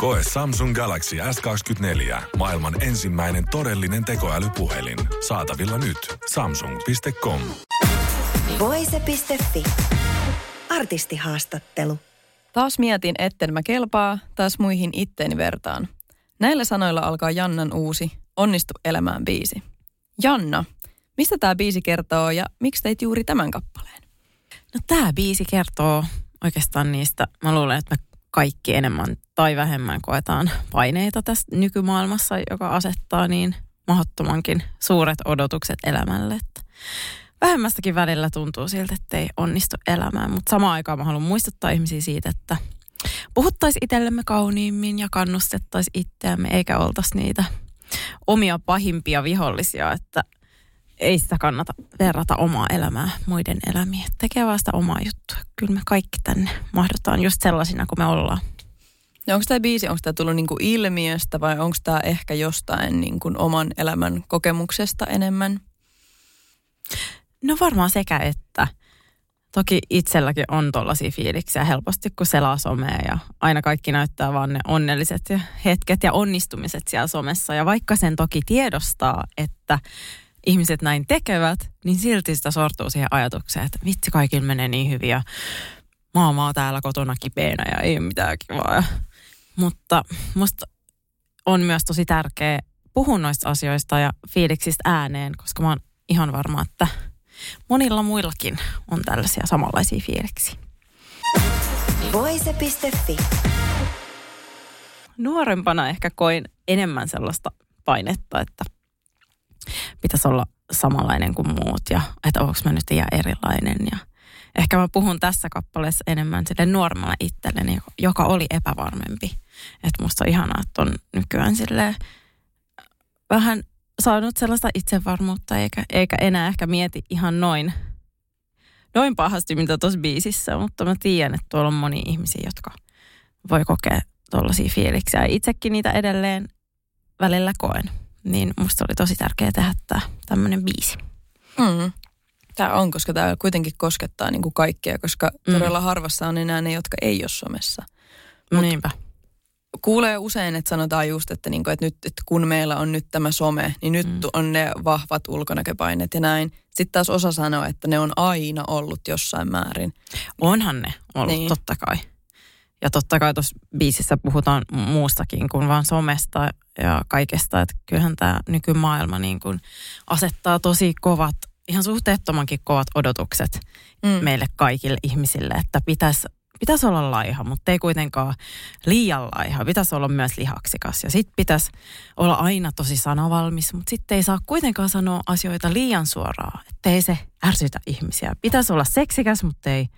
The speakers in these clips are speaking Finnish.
Koe Samsung Galaxy S24. Maailman ensimmäinen todellinen tekoälypuhelin. Saatavilla nyt. Samsung.com. Voise.fi. Artistihaastattelu. Taas mietin, etten mä kelpaa, taas muihin itteeni vertaan. Näillä sanoilla alkaa Jannan uusi Onnistu elämään biisi. Janna, mistä tämä biisi kertoo ja miksi teit juuri tämän kappaleen? No tämä biisi kertoo oikeastaan niistä, mä luulen, että me kaikki enemmän tai vähemmän koetaan paineita tässä nykymaailmassa, joka asettaa niin mahdottomankin suuret odotukset elämälle. Että vähemmästäkin välillä tuntuu siltä, että ei onnistu elämään, mutta samaan aikaan mä haluan muistuttaa ihmisiä siitä, että puhuttaisiin itsellemme kauniimmin ja kannustettaisiin itseämme, eikä oltaisi niitä omia pahimpia vihollisia, että ei sitä kannata verrata omaa elämää muiden elämiin. Tekee vaan sitä omaa juttua. Kyllä me kaikki tänne mahdotaan just sellaisina kuin me ollaan. Ja onko tämä biisi, onko tämä tullut niinku ilmiöstä vai onko tämä ehkä jostain niinku oman elämän kokemuksesta enemmän? No varmaan sekä että. Toki itselläkin on tollaisia fiiliksiä helposti, kun selaa somea ja aina kaikki näyttää vaan ne onnelliset ja hetket ja onnistumiset siellä somessa. Ja vaikka sen toki tiedostaa, että ihmiset näin tekevät, niin silti sitä sortuu siihen ajatukseen, että vitsi kaikille menee niin hyvin ja mä oon täällä kotona kipeänä ja ei ole mitään kivaa. Mutta musta on myös tosi tärkeä puhua noista asioista ja fiiliksistä ääneen, koska mä oon ihan varma, että monilla muillakin on tällaisia samanlaisia fiiliksiä. Voise.fi. Nuorempana ehkä koin enemmän sellaista painetta, että pitäisi olla samanlainen kuin muut ja että onko mä nyt ihan erilainen. Ja ehkä mä puhun tässä kappaleessa enemmän sille nuoremmalla itselleni, joka oli epävarmempi. Että musta on ihanaa, että on nykyään sille vähän saanut sellaista itsevarmuutta eikä, eikä enää ehkä mieti ihan noin, noin pahasti, mitä tuossa biisissä, mutta mä tiedän, että tuolla on moni ihmisiä, jotka voi kokea tuollaisia fiiliksiä. Itsekin niitä edelleen välillä koen niin musta oli tosi tärkeää tehdä tämä tämmöinen biisi. Mm. Tämä on, koska tämä kuitenkin koskettaa niin kuin kaikkea, koska mm. todella harvassa on enää ne, jotka ei ole somessa. No niinpä. Kuulee usein, että sanotaan just, että, niin kuin, että nyt että kun meillä on nyt tämä some, niin nyt mm. on ne vahvat ulkonäköpaineet ja näin. Sitten taas osa sanoo, että ne on aina ollut jossain määrin. Onhan ne ollut, niin. totta kai. Ja totta kai tuossa biisissä puhutaan muustakin kuin vain somesta ja kaikesta. Että kyllähän tämä nykymaailma niin kuin asettaa tosi kovat, ihan suhteettomankin kovat odotukset mm. meille kaikille ihmisille, että pitäisi pitäisi olla laiha, mutta ei kuitenkaan liian laiha. Pitäisi olla myös lihaksikas ja sitten pitäisi olla aina tosi sanavalmis, mutta sitten ei saa kuitenkaan sanoa asioita liian suoraan, ettei se ärsytä ihmisiä. Pitäisi olla seksikäs, mutta ei,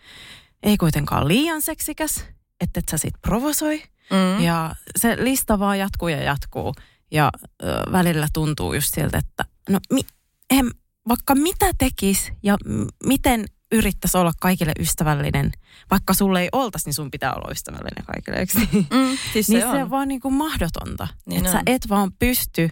ei kuitenkaan liian seksikäs että et sä sit provosoi. Mm. Ja se lista vaan jatkuu ja jatkuu. Ja ö, välillä tuntuu just siltä, että no mi, em, vaikka mitä tekis ja m- miten yrittäisi olla kaikille ystävällinen, vaikka sulle ei oltaisi, niin sun pitää olla ystävällinen kaikille, eikö niin? Mm, siis se niin on. se on vaan niin kuin mahdotonta. Niin että sä et vaan pysty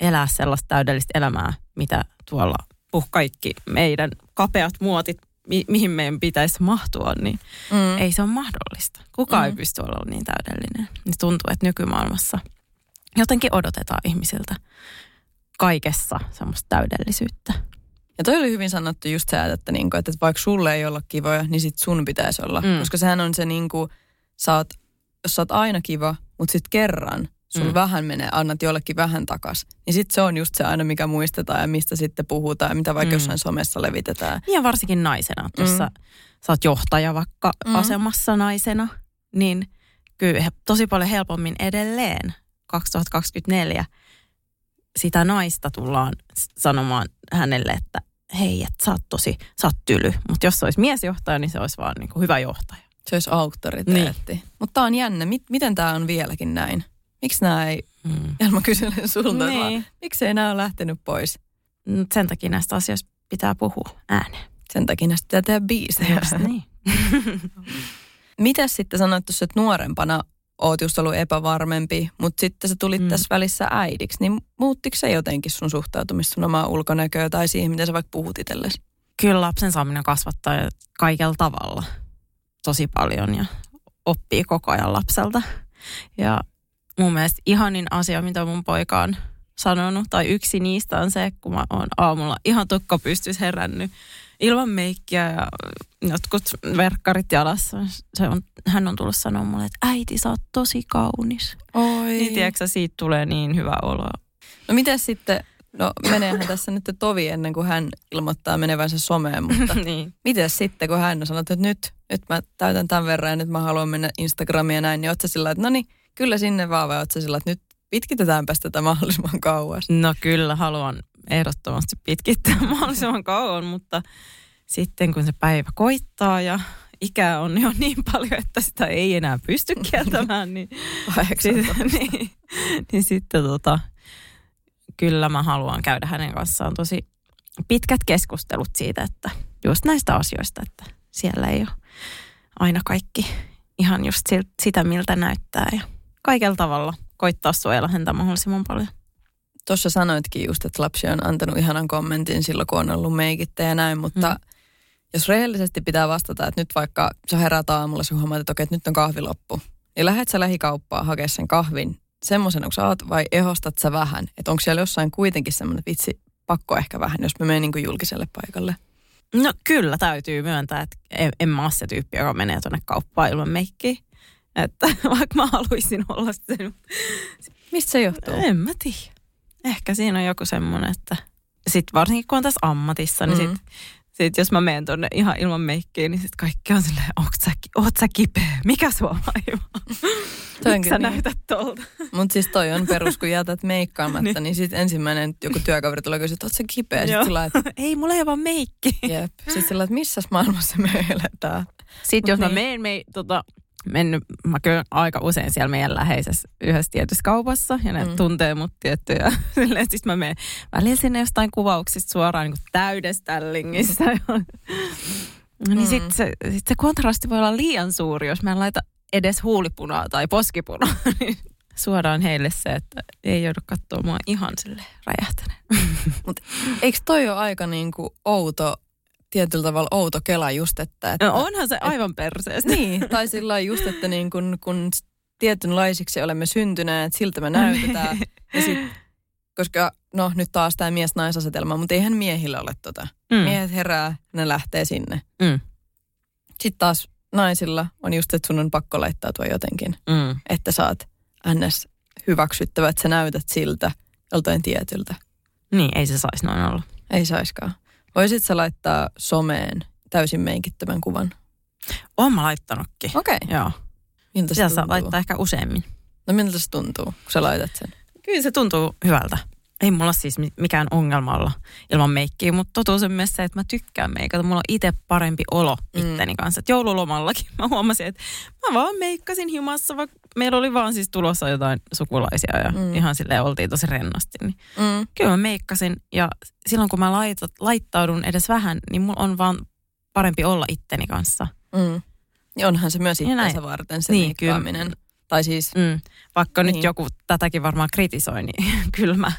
elää sellaista täydellistä elämää, mitä tuolla puh kaikki meidän kapeat muotit mi- mihin meidän pitäisi mahtua, niin mm. ei se ole mahdollista. Kukaan mm. ei pysty olemaan niin täydellinen. Niin tuntuu, että nykymaailmassa jotenkin odotetaan ihmisiltä kaikessa semmoista täydellisyyttä. Ja toi oli hyvin sanottu just se, että, niinku, että vaikka sulle ei olla kivoja, niin sit sun pitäisi olla. Mm. Koska sehän on se niinku, sä oot, jos sä oot aina kiva, mutta sit kerran sun mm. vähän menee, annat jollekin vähän takas. Niin sitten se on just se aina, mikä muistetaan ja mistä sitten puhutaan ja mitä vaikka mm. jossain somessa levitetään. Ja varsinkin naisena, että mm. jos sä, sä oot johtaja vaikka mm. asemassa naisena, niin kyllä tosi paljon helpommin edelleen 2024 sitä naista tullaan sanomaan hänelle, että hei, että sä oot tosi, sä oot tyly. Mutta jos se olisi miesjohtaja, niin se olisi vaan niin kuin hyvä johtaja. Se olisi auktoriteetti. Niin. Mutta tämä on jännä. Miten tämä on vieläkin näin? Miksi nämä ei, mm. ja mä kysyn sulta niin. vaan, miksei nämä ole lähtenyt pois? Sen takia näistä asioista pitää puhua ääneen. Sen takia ne pitää tehdä biisejä. niin. Mitäs sitten sanoit tuossa, että nuorempana oot just ollut epävarmempi, mutta sitten sä tulit mm. tässä välissä äidiksi, niin muuttiko se jotenkin sun suhtautumista sun omaa ulkonäköä tai siihen, miten sä vaikka puhut itsellesi? Kyllä lapsen saaminen kasvattaa kaikella tavalla tosi paljon ja oppii koko ajan lapselta. Ja mun mielestä ihanin asia, mitä mun poika on sanonut, tai yksi niistä on se, kun mä oon aamulla ihan tukka pystys herännyt ilman meikkiä ja jotkut verkkarit jalassa. Se on, hän on tullut sanoa mulle, että äiti, sä oot tosi kaunis. Oi. Niin tiedätkö, siitä tulee niin hyvä olo. No miten sitten, no meneehän tässä nyt tovi ennen kuin hän ilmoittaa menevänsä someen, mutta niin. miten sitten, kun hän sanoo, että nyt, nyt mä täytän tämän verran ja nyt mä haluan mennä Instagramiin ja näin, niin oot sä sillä, että no niin, kyllä sinne vaan vai sillä, että nyt pitkitetäänpä tätä mahdollisimman kauas? No kyllä, haluan ehdottomasti pitkittää mahdollisimman kauan, mutta sitten kun se päivä koittaa ja ikä on jo niin paljon, että sitä ei enää pysty kieltämään, niin, sitten, niin, niin sitten tota, kyllä mä haluan käydä hänen kanssaan tosi pitkät keskustelut siitä, että just näistä asioista, että siellä ei ole aina kaikki ihan just sitä, miltä näyttää ja kaikella tavalla koittaa suojella häntä mahdollisimman paljon. Tuossa sanoitkin just, että lapsi on antanut ihanan kommentin silloin, kun on ollut meikittä ja näin, mutta mm. jos rehellisesti pitää vastata, että nyt vaikka sä heräät aamulla, sun huomaat, että okei, että nyt on kahvi loppu, niin lähdet sä lähikauppaan hakemaan sen kahvin semmoisen, kun sä oot, vai ehostat sä vähän? Että onko siellä jossain kuitenkin semmoinen, että vitsi, pakko ehkä vähän, jos mä menen niin julkiselle paikalle? No kyllä täytyy myöntää, että en, en mä ole se tyyppi, joka menee tuonne kauppaan ilman meikkiä. Että vaikka mä haluaisin olla sen. Mistä se johtuu? En mä tiedä. Ehkä siinä on joku semmoinen, että sitten varsinkin kun on tässä ammatissa, niin mm-hmm. sit, sit jos mä menen tuonne ihan ilman meikkiä, niin sitten kaikki on silleen, oot sä, oot sä kipeä? Mikä sua vaivaa? Miksi sä niin. näytät tolta? Mutta siis toi on perus, kun jätät meikkaamatta, niin, niin sitten ensimmäinen joku työkaveri tulee kysyä, että oot sä kipeä? Sitten sillä, että, ei, mulla ei vaan meikki. Jep. Sitten sillä, että missä maailmassa me eletään? Sitten jos niin. mä menen me, tota, mennyt, mä kyllä aika usein siellä meidän läheisessä yhdessä tietyssä kaupassa ja ne mm. tuntee mut tiettyjä. Silleen, siis mä menen välillä sinne jostain kuvauksista suoraan niin täydessä tällingistä. Mm. niin mm. sitten se, sit se kontrasti voi olla liian suuri, jos mä en laita edes huulipunaa tai poskipunaa. Niin suoraan heille se, että ei joudu katsoa mua ihan sille räjähtäneen. Mutta eikö toi ole aika niinku outo tietyllä tavalla outo kela just, että... että no onhan se aivan perseestä. Niin, tai sillä just, että niin kun, kun tietynlaisiksi olemme syntyneet, siltä me näytetään. ja sit, koska no nyt taas tämä mies-naisasetelma, mutta eihän miehillä ole tota. Mm. Miehet herää, ne lähtee sinne. Mm. Sitten taas naisilla on just, että sun on pakko laittautua jotenkin. Mm. Että saat ns. hyväksyttävä, että sä näytät siltä joltain tietyltä. Niin, ei se saisi noin olla. Ei saiskaan. Voisit sä laittaa someen täysin meikittömän kuvan? Oon mä laittanutkin. Okei. Okay. Joo. Miltä se tuntuu? laittaa ehkä useammin. No miltä se tuntuu, kun sä laitat sen? Kyllä se tuntuu hyvältä. Ei mulla siis mikään ongelma olla ilman meikkiä, mutta totuus on myös se, että mä tykkään meikata. Mulla on itse parempi olo mm. itteni kanssa. Et joululomallakin mä huomasin, että mä vaan meikkasin himassa, vaikka meillä oli vaan siis tulossa jotain sukulaisia ja mm. ihan silleen oltiin tosi rennosti. Niin mm. Kyllä mä meikkasin ja silloin kun mä laitat, laittaudun edes vähän, niin mulla on vaan parempi olla itteni kanssa. Mm. Ja onhan se myös itsensä varten se niin, meikkaaminen. Kyllä tai siis... Mm. Vaikka niin. nyt joku tätäkin varmaan kritisoi, niin kyllä mä,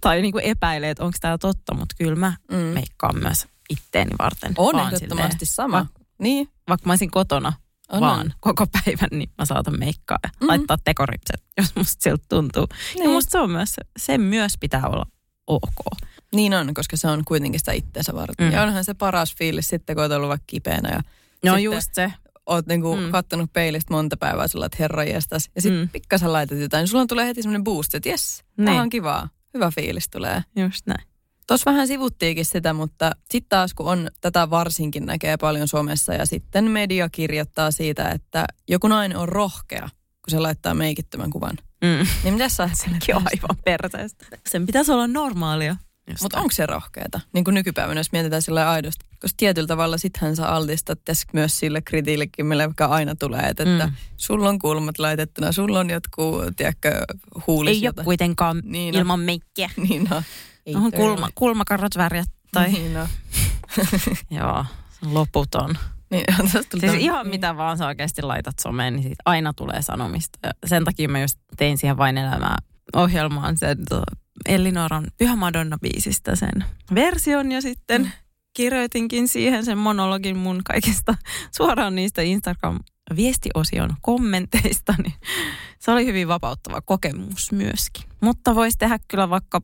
tai niin kuin epäilee, että onko tämä totta, mutta kyllä mä mm. meikkaan myös itteeni varten. On ehdottomasti sama. Va- niin. Vaikka mä olisin kotona on, vaan on. koko päivän, niin mä saatan meikkaa ja mm-hmm. laittaa tekoripset, jos musta siltä tuntuu. Niin. Ja musta se on myös, se myös pitää olla ok. Niin on, koska se on kuitenkin sitä itseensä varten. Mm. Ja onhan se paras fiilis sitten, kun oot ollut vaikka kipeänä. Ja no just se oot niinku mm. kattonut peilistä monta päivää, sulla että herra jestas. Ja sitten mm. pikkasen laitat jotain, niin sulla tulee heti semmoinen boost, että jes, niin. tämä on kivaa. Hyvä fiilis tulee. Just näin. Tuossa vähän sivuttiinkin sitä, mutta sitten taas kun on tätä varsinkin näkee paljon somessa ja sitten media kirjoittaa siitä, että joku nainen on rohkea, kun se laittaa meikittömän kuvan. Mm. Niin mitä sä ajattelet? Sekin on aivan perseestä. Sen pitäisi olla normaalia. Mutta onko se rohkeata? Niin kuin nykypäivänä, jos mietitään sillä aidosti. Koska tietyllä tavalla sittenhän sä altistat myös sille kritiillekin, joka aina tulee, että, mm. että sulla on kulmat laitettuna, sulla on jotkut, tiedätkö, huulis. Ei ole kuitenkaan niin ilman meikkiä. Niin no. On kulma, kulmakarrat värjät, tai... Niin no. Joo, se on loputon. Niin, Siis ihan mitä vaan sä oikeasti laitat someen, niin siitä aina tulee sanomista. Ja sen takia mä just tein siihen vain elämää ohjelmaan sen to, Ellinoran Pyhä Madonna-biisistä sen version ja sitten kirjoitinkin siihen sen monologin mun kaikista suoraan niistä Instagram-viestiosion kommenteista, niin se oli hyvin vapauttava kokemus myöskin. Mutta voisi tehdä kyllä vaikka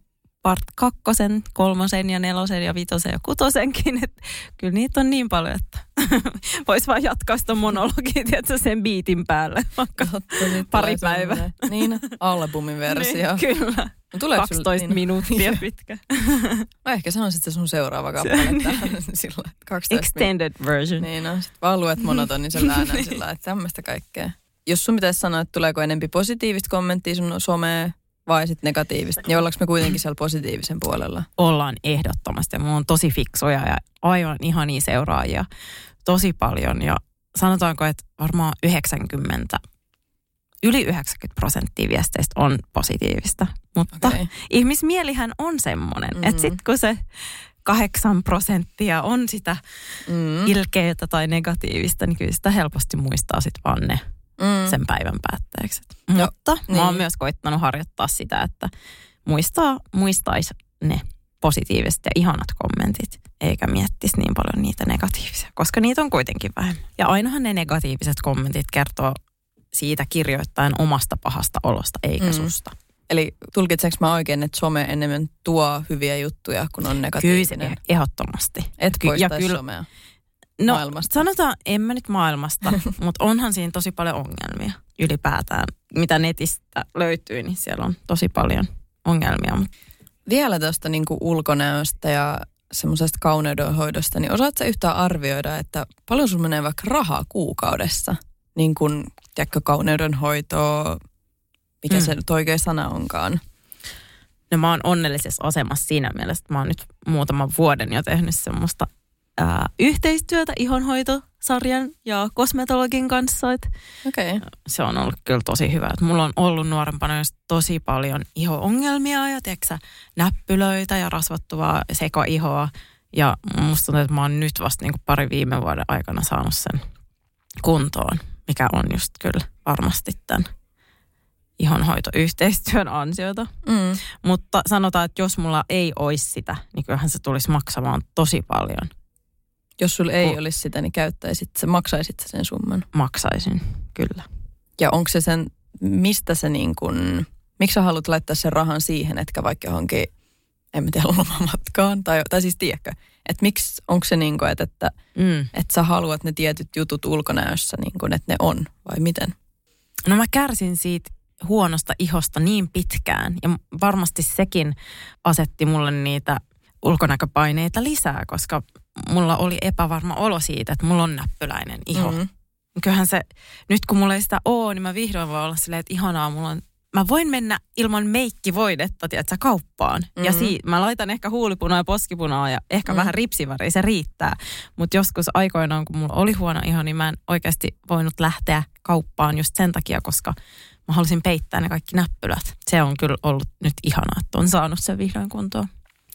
part kakkosen, kolmosen ja nelosen ja vitosen ja kutosenkin. Että kyllä niitä on niin paljon, että voisi vaan jatkaa sitä monologia, tiedätkö, sen biitin päälle vaikka Totta, pari päivää. Niin, albumin versio. Niin, kyllä. No tuleeko sulle- 12 niin- minuuttia pitkä. Mä ehkä se on sitten sun seuraava kappale sillä 12 Extended version. Niin on, sit vaan luet monotonisen äänän sillä että tämmöistä kaikkea. Jos sun pitäisi sanoa, että tuleeko enempi positiivista kommenttia sun someen vai sitten negatiivista, niin ollaanko me kuitenkin siellä positiivisen puolella? Ollaan ehdottomasti. Ja mulla on tosi fiksoja ja aivan ihania seuraajia. Tosi paljon. Ja sanotaanko, että varmaan 90, yli 90 prosenttia viesteistä on positiivista. Mutta Okei. ihmismielihän on semmoinen, mm-hmm. että sitten kun se kahdeksan prosenttia on sitä Mm. ilkeätä tai negatiivista, niin kyllä sitä helposti muistaa sitten vaan ne Mm. sen päivän päätteeksi. Mutta mä oon niin. myös koittanut harjoittaa sitä, että muistaa, muistaisi ne positiiviset ja ihanat kommentit, eikä miettisi niin paljon niitä negatiivisia, koska niitä on kuitenkin vähemmän. Ja ainahan ne negatiiviset kommentit kertoo siitä kirjoittajan omasta pahasta olosta, eikä Mm. susta. Eli tulkitseeko mä oikein, että some enemmän tuo hyviä juttuja, kun on Kyllä se negatiivinen? ehdottomasti. Et Ky- ja kyllä- somea. No maailmasta. sanotaan, en mä nyt maailmasta, mutta onhan siinä tosi paljon ongelmia ylipäätään. Mitä netistä löytyy, niin siellä on tosi paljon ongelmia. Vielä tuosta niinku ulkonäöstä ja semmoisesta kauneudenhoidosta, niin osaatko yhtään arvioida, että paljon sulla menee vaikka rahaa kuukaudessa? Niin kuin, tiedätkö, kauneudenhoitoa, mikä Mm. se nyt oikea sana onkaan. No mä oon onnellisessa asemassa siinä mielessä, että mä oon nyt muutaman vuoden jo tehnyt semmoista ää, yhteistyötä ihonhoitosarjan ja kosmetologin kanssa. Et. Okay. se on ollut kyllä tosi hyvä. Et mulla on ollut nuorempana just tosi paljon iho-ongelmia ja tiedätkö, näppylöitä ja rasvattuvaa sekaihoa. Ja musta tuntuu, että mä oon nyt vasta niin pari viime vuoden aikana saanut sen kuntoon, mikä on just kyllä varmasti tämän ihonhoitoyhteistyön ansiota. Mm. Mutta sanotaan, että jos mulla ei olisi sitä, niin kyllähän se tulisi maksamaan tosi paljon. Jos sulla ei Ku- olisi sitä, niin käyttäisit, sä maksaisit sen summan. Maksaisin, kyllä. Ja onko se sen, mistä se niin kuin, miksi sä haluat laittaa sen rahan siihen, etkä vaikka johonkin, en mä tiedä, lomamatkaan, tai, tai siis tiedätkö, että miksi, onko se niin kuin, että, että, Mm. että sä haluat ne tietyt jutut ulkonäössä, niin kuin, että ne on, vai miten? No mä kärsin siitä huonosta ihosta niin pitkään ja varmasti sekin asetti mulle niitä ulkonäköpaineita lisää, koska mulla oli epävarma olo siitä, että mulla on näppyläinen iho. Mm. Mm. Kyllähän se, nyt kun mulla ei sitä ole, niin mä vihdoin voin olla silleen, että ihanaa, mulla on Mä voin mennä ilman meikkivoidetta, tiedätkö, kauppaan. Mm-hmm. Ja Mhm. si- mä laitan ehkä huulipunaa ja poskipunaa ja ehkä Mm. mm-hmm. vähän ripsiväriä, se riittää. Mutta joskus aikoinaan, kun mulla oli huono iho, niin mä en oikeasti voinut lähteä kauppaan just sen takia, koska mä halusin peittää ne kaikki näppylät. Se on kyllä ollut nyt ihanaa, että on saanut sen vihdoin kuntoon.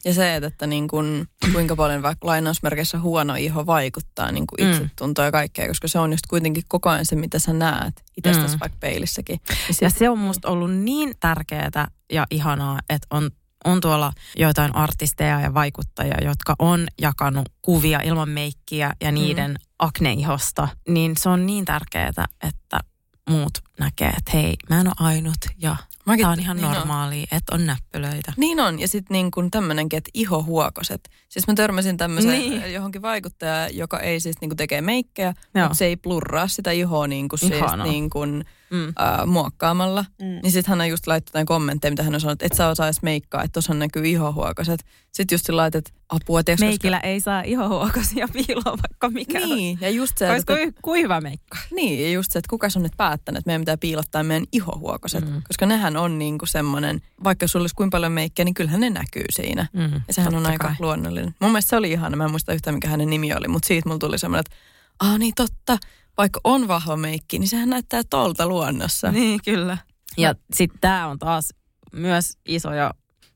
Ja se, että, että niin kuin, kuinka paljon vaikka lainausmerkeissä huono iho vaikuttaa niin kuin Mm. itsetuntoa ja kaikkea, koska se on just kuitenkin koko ajan se, mitä sä näet itsestäsi Mm. vaikka peilissäkin. Ja se on musta ollut niin tärkeää ja ihanaa, että on, on tuolla joitain artisteja ja vaikuttajia, jotka on jakanut kuvia ilman meikkiä ja niiden mm. akneihosta. Niin se on niin tärkeää, että muut näkee, että hei, mä en ole ainut ja Mäkin- tämä on ihan niin on. normaalia, että on näppylöitä. Niin on, ja sitten niin kuin tämmöinenkin, että ihohuokoset. Siis mä törmäsin tämmöiseen Niin. johonkin vaikuttajaan, joka ei siis niin kuin tekee meikkejä, Joo. mutta se ei plurraa sitä ihoa niin kuin, siis niin kuin Mm. äh, muokkaamalla. Mm. Niin sitten hän on just laittanut jotain kommentteja, mitä hän on sanonut, että et sä osaa edes meikkaa, että tuossa näkyy ihohuokoset. Sitten just sillä että apua, tiedätkö, Meikillä ei saa ihohuokasia piiloa vaikka mikä. Niin, ja just se, Olisiko että, kuiva meikka? niin, ja just se, että kuka on nyt päättänyt, että meidän pitää piilottaa meidän ihohuokoset. Mm. Mm. Koska nehän on niin kuin semmoinen, vaikka sulla olisi kuinka paljon meikkiä, niin kyllähän ne näkyy siinä. Mm, Ja sehän on aika kai. luonnollinen. Mun mielestä se oli ihana. Mä en muista yhtään, mikä hänen nimi oli, mutta siitä mulla tuli semmoinen, että ah niin totta, vaikka on vahva meikki, niin sehän näyttää tolta luonnossa. Niin, kyllä. Ja sitten tämä on taas myös iso ja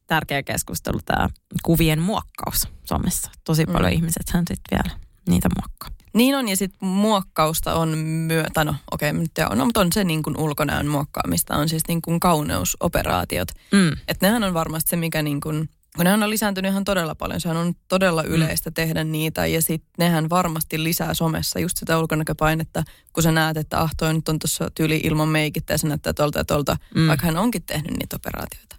tärkeä keskustelu tämä kuvien muokkaus somessa. Tosi mm. paljon ihmiset hän sitten vielä niitä muokkaa. Niin on, ja sitten muokkausta on myötä, no okei, okay, no, mutta on se niin kuin ulkonäön muokkaamista, on siis niin kuin kauneusoperaatiot. Mm. Että nehän on varmasti se, mikä niin kuin, kun nehän on lisääntynyt ihan todella paljon, sehän on todella mm. yleistä mm. tehdä niitä, ja sitten nehän varmasti lisää somessa just sitä ulkonäköpainetta, kun sä näet, että ah, toi nyt on tuossa tyyli ilman meikittä, ja sä näyttää tuolta ja tuolta, mm. vaikka hän onkin tehnyt niitä operaatioita.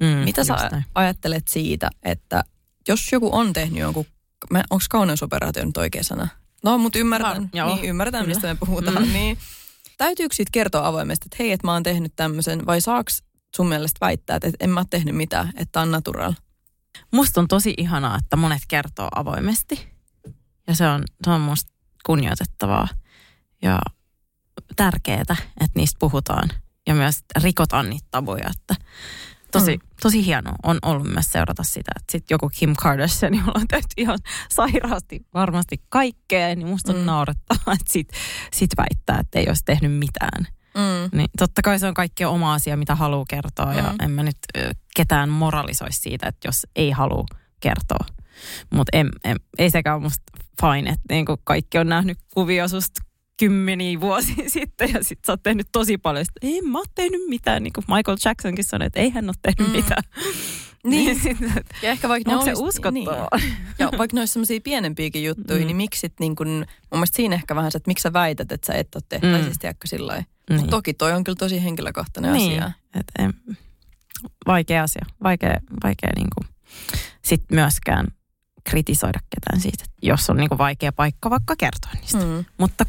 Mm, Mitä sä näin. ajattelet siitä, että jos joku on tehnyt jonkun, onko kauneusoperaatio nyt oikea sana? No, mutta ymmärrän, Var, niin, ymmärretään, mistä me puhutaan. Mm. Niin, täytyykö siitä kertoa avoimesti, että hei, että mä oon tehnyt tämmöisen, vai saaks sun mielestä väittää, että en mä ole tehnyt mitään, että on natural? Musta on tosi ihanaa, että monet kertoo avoimesti. Ja se on, se on musta kunnioitettavaa ja tärkeää, että niistä puhutaan. Ja myös rikotaan niitä tabuja, että tosi, mm. tosi hienoa on ollut myös seurata sitä, että sitten joku Kim Kardashian, jolla on tehty ihan sairaasti varmasti kaikkea, niin musta on mm. naurettavaa, että sit, sit väittää, että ei olisi tehnyt mitään. Mm. Niin totta kai se on kaikki oma asia, mitä haluaa kertoa mm. ja en mä nyt ketään moralisoisi siitä, että jos ei halua kertoa. Mutta ei sekään musta fine, että niinku kaikki on nähnyt kuvia susta kymmeniä vuosia sitten ja sitten sä oot tehnyt tosi paljon. Sitten, ei mä oon tehnyt mitään, niin kuin Michael Jacksonkin sanoi, että ei hän ole tehnyt mm. mitään. Niin, niin ja ehkä vaikka ne se uskottavaa? Niin. Ja vaikka ne olisi sellaisia pienempiäkin juttuja, mm. niin miksi sit niin kun, mun mielestä siinä ehkä vähän se, että miksi sä väität, että sä et ole tehnyt, mm. siis tiedätkö sillä niin. toki toi on kyllä tosi henkilökohtainen niin. asia. Et, em, vaikea asia, vaikea, vaikea niin kuin, sit myöskään kritisoida ketään siitä, jos on niin kuin vaikea paikka vaikka kertoa niistä. Mm. Mutta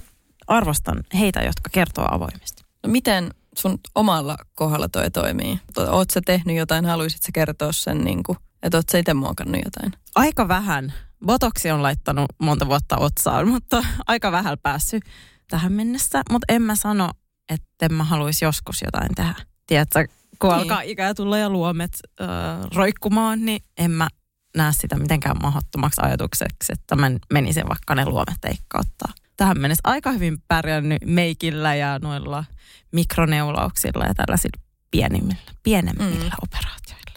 arvostan heitä, jotka kertoo avoimesti. No miten sun omalla kohdalla toi toimii? Oot sä tehnyt jotain, haluaisit sä kertoa sen, niin kuin, että oot sä itse muokannut jotain? Aika vähän. Botoksi on laittanut monta vuotta otsaan, mutta aika vähän päässyt tähän mennessä. Mutta en mä sano, että mä haluaisi joskus jotain tehdä. Tiedätkö, kun niin. alkaa ikää tulla ja luomet äh, roikkumaan, niin en mä näe sitä mitenkään mahdottomaksi ajatukseksi, että mä menisin vaikka ne luomet teikkauttaa tähän mennessä aika hyvin pärjännyt meikillä ja noilla mikroneulauksilla ja tällaisilla pienimmillä, pienemmillä mm. operaatioilla.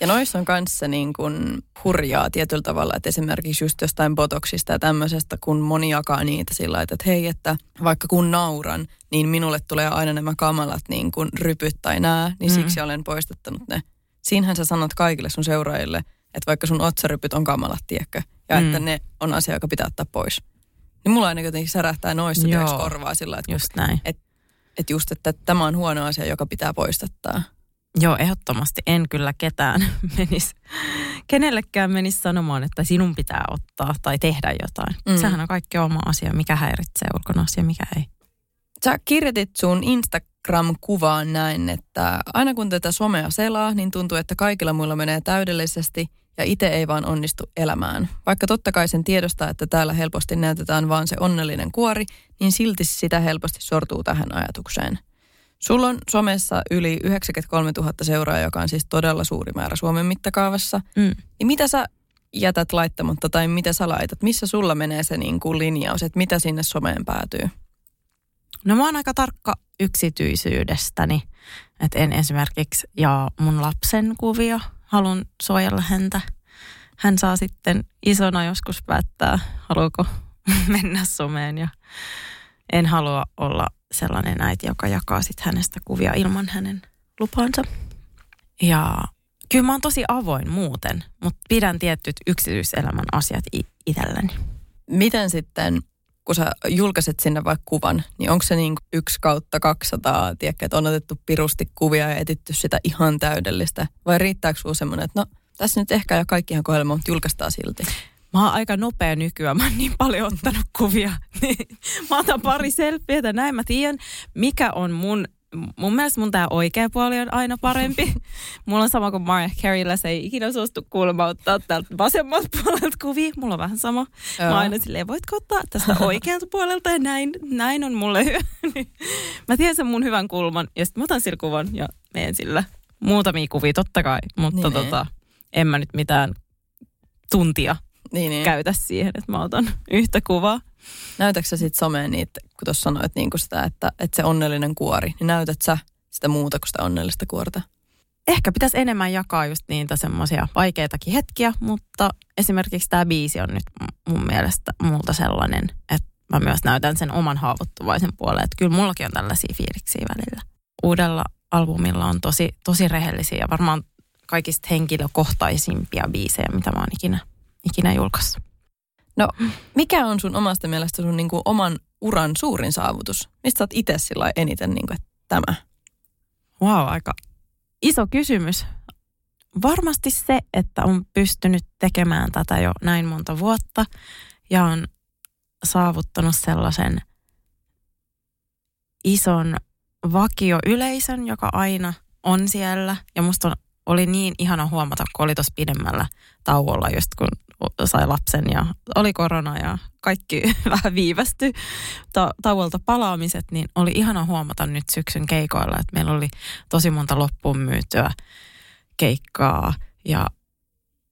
Ja noissa on kanssa niin kuin hurjaa tietyllä tavalla, että esimerkiksi just jostain botoksista ja tämmöisestä, kun moni jakaa niitä sillä lailla, että hei, että vaikka kun nauran, niin minulle tulee aina nämä kamalat niin kuin rypyt tai nää, niin mm. siksi olen poistattanut ne. Siinähän sä sanot kaikille sun seuraajille, että vaikka sun otsarypyt on kamalat, tiedätkö, ja mm. että ne on asia, joka pitää ottaa pois. Niin mulla aina jotenkin särähtää noissa Joo, korvaa sillä, että just näin. Et, et just, että tämä on huono asia, joka pitää poistattaa. Joo, ehdottomasti en kyllä ketään menisi, kenellekään menisi sanomaan, että sinun pitää ottaa tai tehdä jotain. Mm. Sehän on kaikki oma asia, mikä häiritsee ulkona asia, mikä ei. Sä kirjoitit sun Instagram-kuvaan näin, että aina kun tätä somea selaa, niin tuntuu, että kaikilla muilla menee täydellisesti – ja itse ei vaan onnistu elämään. Vaikka totta kai sen tiedostaa, että täällä helposti näytetään vaan se onnellinen kuori, niin silti sitä helposti sortuu tähän ajatukseen. Sulla on somessa yli 93 000 seuraajaa, joka on siis todella suuri määrä Suomen mittakaavassa. Mm. Niin mitä sä jätät laittamatta tai mitä sä laitat? Missä sulla menee se niin kuin linjaus, että mitä sinne someen päätyy? No mä oon aika tarkka yksityisyydestäni. Että en esimerkiksi jaa mun lapsen kuvia haluan suojella häntä. Hän saa sitten isona joskus päättää, haluaako mennä someen ja en halua olla sellainen äiti, joka jakaa sitten hänestä kuvia ilman hänen lupansa. Ja kyllä mä oon tosi avoin muuten, mutta pidän tietyt yksityiselämän asiat itselläni. Miten sitten kun sä julkaiset sinne vaikka kuvan, niin onko se niin yksi kautta 200, tiedätkö, että on otettu pirusti kuvia ja etitty sitä ihan täydellistä? Vai riittääkö sinulla semmoinen, että no tässä nyt ehkä jo kaikki ihan kohdella, mutta julkaistaan silti? Mä oon aika nopea nykyään, mä oon niin paljon ottanut kuvia. mä otan pari selfietä, näin mä tiedän, mikä on mun mun mielestä mun tämä oikea puoli on aina parempi. Mulla on sama kuin Mariah Careyllä, se ei ikinä suostu kuulemma ottaa täältä vasemmalta puolelta kuvia. Mulla on vähän sama. Joo. Mä aina silleen, voitko ottaa tästä oikealta puolelta ja näin, näin on mulle hyvä. mä tiedän sen mun hyvän kulman ja sitten mä otan sillä kuvan ja menen sillä. Muutamia kuvia totta kai, mutta niin. tota, en mä nyt mitään tuntia niin, niin. käytä siihen, että mä otan yhtä kuvaa. Näytätkö sitten someen niitä, kun tuossa sanoit niin sitä, että, että se onnellinen kuori, niin näytät sä sitä muuta kuin sitä onnellista kuorta? ehkä pitäisi enemmän jakaa just niitä semmoisia vaikeitakin hetkiä, mutta esimerkiksi tämä biisi on nyt mun mielestä multa sellainen, että mä myös näytän sen oman haavoittuvaisen puolen, että kyllä mullakin on tällaisia fiiliksiä välillä. Uudella albumilla on tosi, tosi rehellisiä ja varmaan kaikista henkilökohtaisimpia biisejä, mitä mä oon ikinä, ikinä julkaissut. No, mikä on sun omasta mielestä sun niin kuin oman uran suurin saavutus? Mistä sä oot itse sillä eniten, niin kuin, että tämä? Wow, aika iso kysymys. Varmasti se, että on pystynyt tekemään tätä jo näin monta vuotta ja on saavuttanut sellaisen ison vakioyleisön, joka aina on siellä. Ja musta on, oli niin ihana huomata, kun oli tuossa pidemmällä tauolla, just kun sai lapsen ja oli korona ja kaikki vähän viivästy ta- tauolta palaamiset, niin oli ihana huomata nyt syksyn keikoilla, että meillä oli tosi monta loppuun myytyä keikkaa ja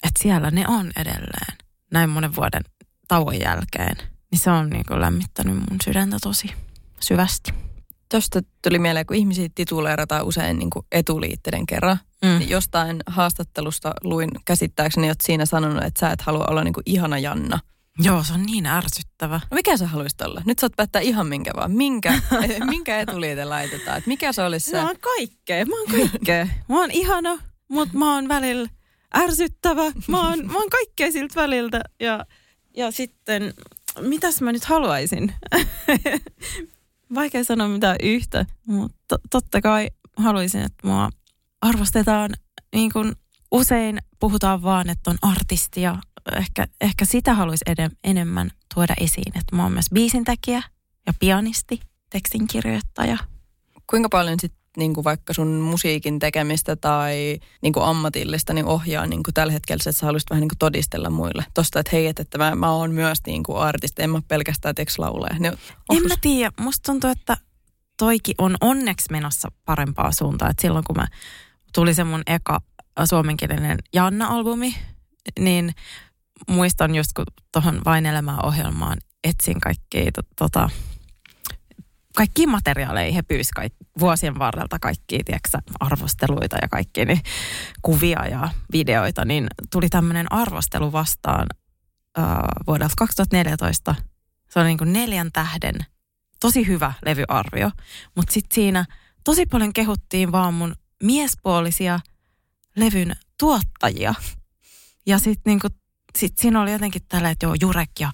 että siellä ne on edelleen näin monen vuoden tauon jälkeen. Niin se on niin kuin lämmittänyt mun sydäntä tosi syvästi. Tuosta tuli mieleen, kun ihmisiä tituleerataan usein niin kuin etuliitteiden kerran. Mm. Niin jostain haastattelusta luin käsittääkseni, että siinä sanonut, että sä et halua olla niin kuin ihana Janna. Joo, se on niin ärsyttävä. No mikä sä haluaisit olla? Nyt saat päättää ihan minkä vaan. Minkä, minkä etuliite laitetaan? Että mikä se olisi se? Mä oon kaikkea, mä oon kaikkea. Mä oon ihana, mutta mä oon välillä ärsyttävä. Mä oon, mä oon kaikkea siltä väliltä. Ja, ja sitten, mitäs mä nyt haluaisin? Vaikea sanoa mitään yhtä, mutta totta kai haluaisin, että mua arvostetaan niin kuin usein puhutaan vaan, että on artistia. Ehkä, ehkä sitä haluaisi edem, enemmän tuoda esiin, että mä oon myös biisintekijä ja pianisti, tekstinkirjoittaja. Kuinka paljon sitten niin kuin vaikka sun musiikin tekemistä tai niin kuin ammatillista niin ohjaa niin kuin tällä hetkellä, että sä haluaisit vähän niin kuin todistella muille. Tosta, että hei, että mä, mä oon myös niin kuin artisti, en mä pelkästään tekslauleja. Niin, en mä tiedä, musta tuntuu, että toiki on onneksi menossa parempaa suuntaan. Että silloin kun mä tuli se mun eka suomenkielinen Janna-albumi, niin muistan just kun tuohon Vain elämää ohjelmaan etsin kaikkia to, tota, kaikki materiaaleja he pyysivät kaik, vuosien varrelta kaikkia, tiedätkö, arvosteluita ja kaikki niin kuvia ja videoita, niin tuli tämmöinen arvostelu vastaan äh, vuodelta 2014. Se oli niin kuin neljän tähden, tosi hyvä levyarvio, mutta sitten siinä tosi paljon kehuttiin vaan mun miespuolisia levyn tuottajia. Ja sitten niinku, sit siinä oli jotenkin tällä, että joo, Jurek ja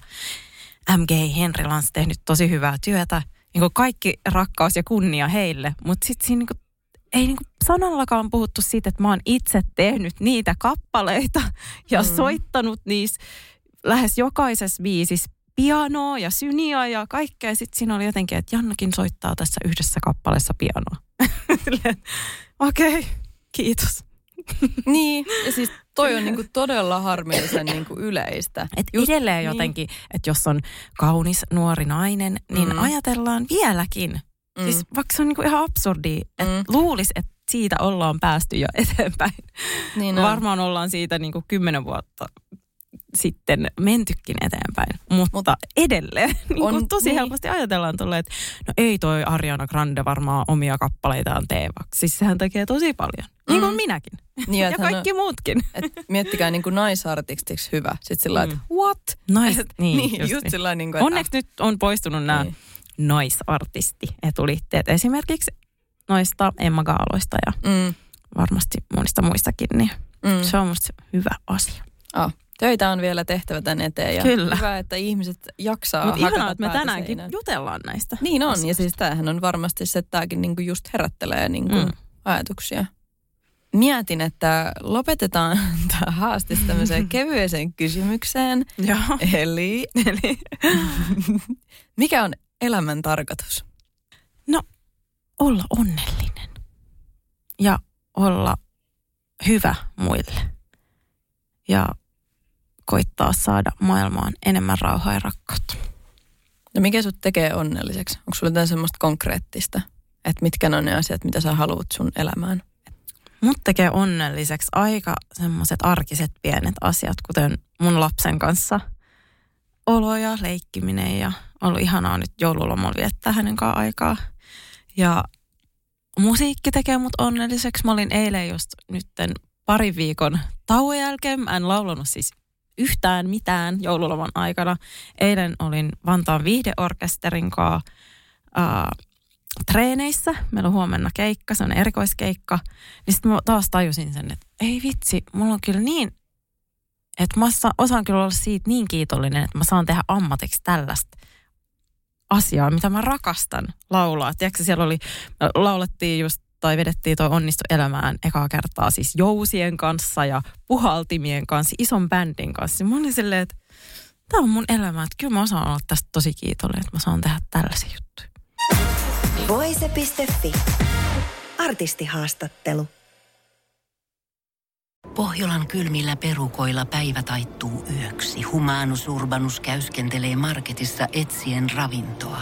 MG Henry Lans tehnyt tosi hyvää työtä – niin kuin kaikki rakkaus ja kunnia heille, mutta sitten siinä niin kuin, ei niin kuin sanallakaan puhuttu siitä, että mä oon itse tehnyt niitä kappaleita ja mm. soittanut niissä lähes jokaisessa biisissä pianoa ja syniä ja kaikkea. Sitten siinä oli jotenkin, että Jannakin soittaa tässä yhdessä kappaleessa pianoa. Okei, okay, kiitos. niin, ja siis toi on niinku todella harmillisen niinku yleistä. Et Just, edelleen niin. jotenkin, että jos on kaunis nuori nainen, niin mm. ajatellaan vieläkin. Mm. Siis vaikka se on niinku ihan absurdi, että mm. luulisi, että siitä ollaan päästy jo eteenpäin. Niin Varmaan ollaan siitä niinku kymmenen vuotta sitten mentykin eteenpäin. Mutta Mut edelleen niin on, tosi niin. helposti ajatellaan tuolle, että no ei toi Ariana Grande varmaan omia kappaleitaan tee, siis sehän tekee tosi paljon. Mm. Niin kuin minäkin. Niin, ja kaikki on, muutkin. Et miettikää niin kuin naisartistiksi hyvä. Sitten sillä mm. että what? Nais, et, niin, niin, just, just niin. Sillä niin kuin, Onneksi nyt on poistunut nämä niin. naisartisti-etuliitteet. Esimerkiksi noista Emma Gaaloista ja mm. varmasti monista muistakin. Niin mm. Se on musta hyvä asia. Oh. Töitä on vielä tehtävä tän eteen ja Kyllä. hyvä, että ihmiset jaksaa Mutta ihanaa, että me tänäänkin seinään. jutellaan näistä. Niin on, asioista. ja siis tämähän on varmasti se, että tämäkin niinku just herättelee niinku mm. ajatuksia. Mietin, että lopetetaan tämä haastis tämmöiseen kevyeseen kysymykseen. Joo. Eli, eli mikä on elämän tarkoitus? No, olla onnellinen ja olla hyvä muille. Ja koittaa saada maailmaan enemmän rauhaa ja rakkautta. No mikä sut tekee onnelliseksi? Onko sulla jotain semmoista konkreettista, että mitkä on ne asiat, mitä sä haluat sun elämään? Mut tekee onnelliseksi aika semmoiset arkiset pienet asiat, kuten mun lapsen kanssa olo ja leikkiminen ja ollut ihanaa nyt joululomalla viettää hänen kanssaan aikaa. Ja musiikki tekee mut onnelliseksi. Mä olin eilen just nytten pari viikon tauon jälkeen. Mä en laulanut siis yhtään mitään joululoman aikana. Eilen olin Vantaan viihdeorkesterin kanssa äh, treeneissä. Meillä on huomenna keikka, se on erikoiskeikka. Niin sitten mä taas tajusin sen, että ei vitsi, mulla on kyllä niin, että mä osaan kyllä olla siitä niin kiitollinen, että mä saan tehdä ammatiksi tällaista asiaa, mitä mä rakastan laulaa. Tiedätkö, siellä oli, laulettiin just tai vedettiin tuo Onnistu elämään ekaa kertaa siis jousien kanssa ja puhaltimien kanssa, ison bändin kanssa. Mä olin silleen, että tämä on mun elämä, että kyllä mä osaan olla tästä tosi kiitollinen, että mä saan tehdä tällaisia juttuja. Voise.fi. Artistihaastattelu. Pohjolan kylmillä perukoilla päivä taittuu yöksi. Humanus Urbanus käyskentelee marketissa etsien ravintoa.